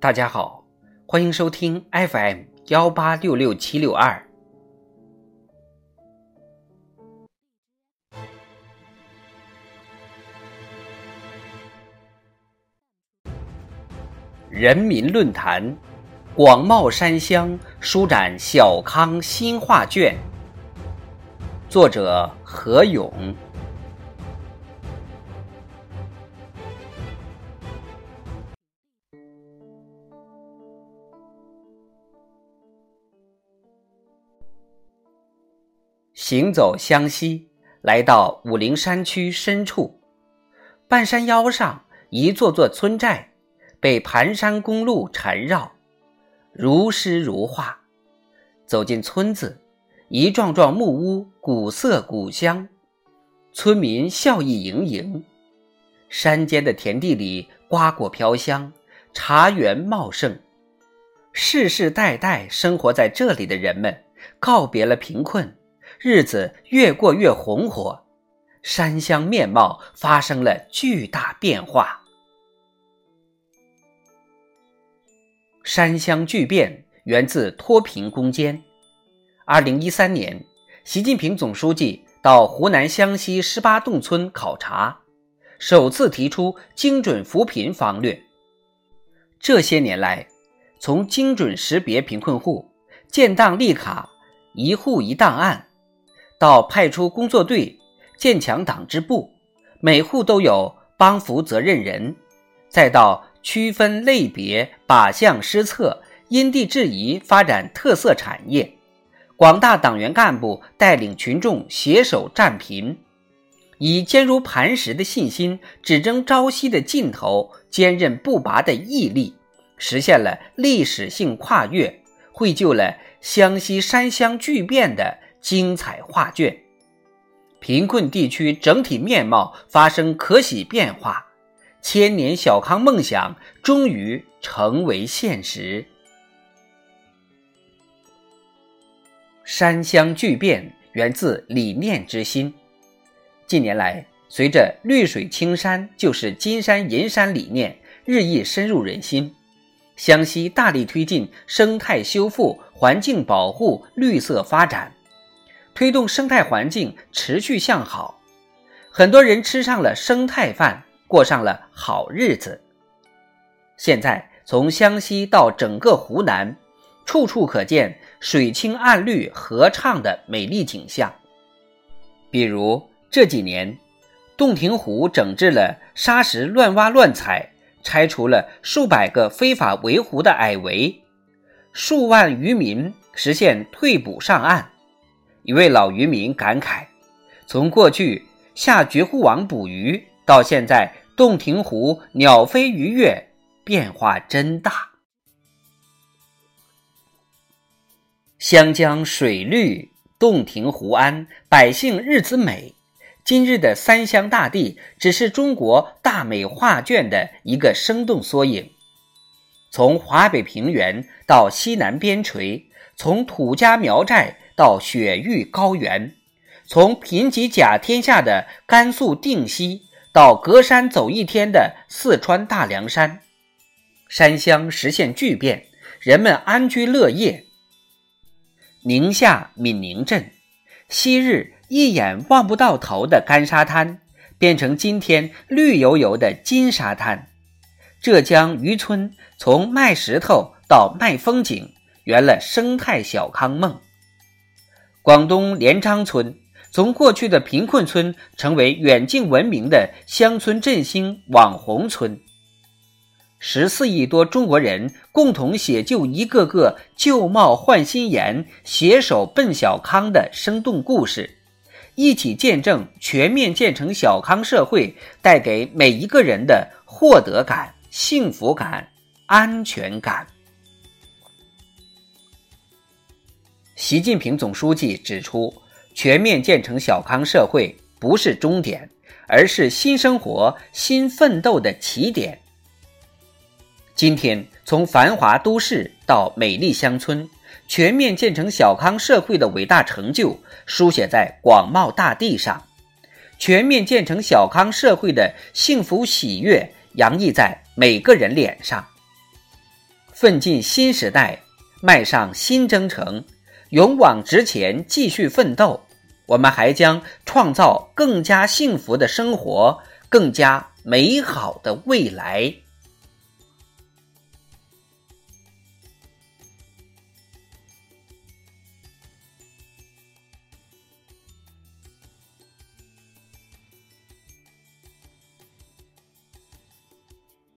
大家好，欢迎收听 FM 幺八六六七六二。人民论坛，广袤山乡舒展小康新画卷。作者何勇。行走湘西，来到武陵山区深处，半山腰上一座座村寨，被盘山公路缠绕，如诗如画。走进村子，一幢幢木屋，古色古香，村民笑意盈盈。山间的田地里，瓜果飘香，茶园茂盛。世世代代生活在这里的人们，告别了贫困。日子越过越红火，山乡面貌发生了巨大变化。山乡巨变源自脱贫攻坚。二零一三年，习近平总书记到湖南湘西十八洞村考察，首次提出精准扶贫方略。这些年来，从精准识别贫困户、建档立卡、一户一档案。到派出工作队，建强党支部，每户都有帮扶责任人；再到区分类别，靶向施策，因地制宜发展特色产业。广大党员干部带领群众携手战贫，以坚如磐石的信心、只争朝夕的劲头、坚韧不拔的毅力，实现了历史性跨越，绘就了湘西山乡巨变的。精彩画卷，贫困地区整体面貌发生可喜变化，千年小康梦想终于成为现实。山乡巨变源自理念之心。近年来，随着“绿水青山就是金山银山”理念日益深入人心，湘西大力推进生态修复、环境保护、绿色发展。推动生态环境持续向好，很多人吃上了生态饭，过上了好日子。现在从湘西到整个湖南，处处可见水清岸绿、河畅的美丽景象。比如这几年，洞庭湖整治了沙石乱挖乱采，拆除了数百个非法围湖的矮围，数万渔民实现退捕上岸。一位老渔民感慨：“从过去下绝户网捕鱼，到现在洞庭湖鸟飞鱼跃，变化真大。湘江水绿，洞庭湖安，百姓日子美。今日的三湘大地，只是中国大美画卷的一个生动缩影。从华北平原到西南边陲，从土家苗寨。”到雪域高原，从贫瘠甲天下的甘肃定西，到隔山走一天的四川大凉山，山乡实现巨变，人们安居乐业。宁夏闽宁镇，昔日一眼望不到头的干沙滩，变成今天绿油油的金沙滩。浙江渔村，从卖石头到卖风景，圆了生态小康梦。广东连昌村从过去的贫困村，成为远近闻名的乡村振兴网红村。十四亿多中国人共同写就一个个旧貌换新颜、携手奔小康的生动故事，一起见证全面建成小康社会带给每一个人的获得感、幸福感、安全感。习近平总书记指出，全面建成小康社会不是终点，而是新生活、新奋斗的起点。今天，从繁华都市到美丽乡村，全面建成小康社会的伟大成就书写在广袤大地上，全面建成小康社会的幸福喜悦洋溢在每个人脸上。奋进新时代，迈上新征程，勇往直前，继续奋斗。我们还将创造更加幸福的生活，更加美好的未来。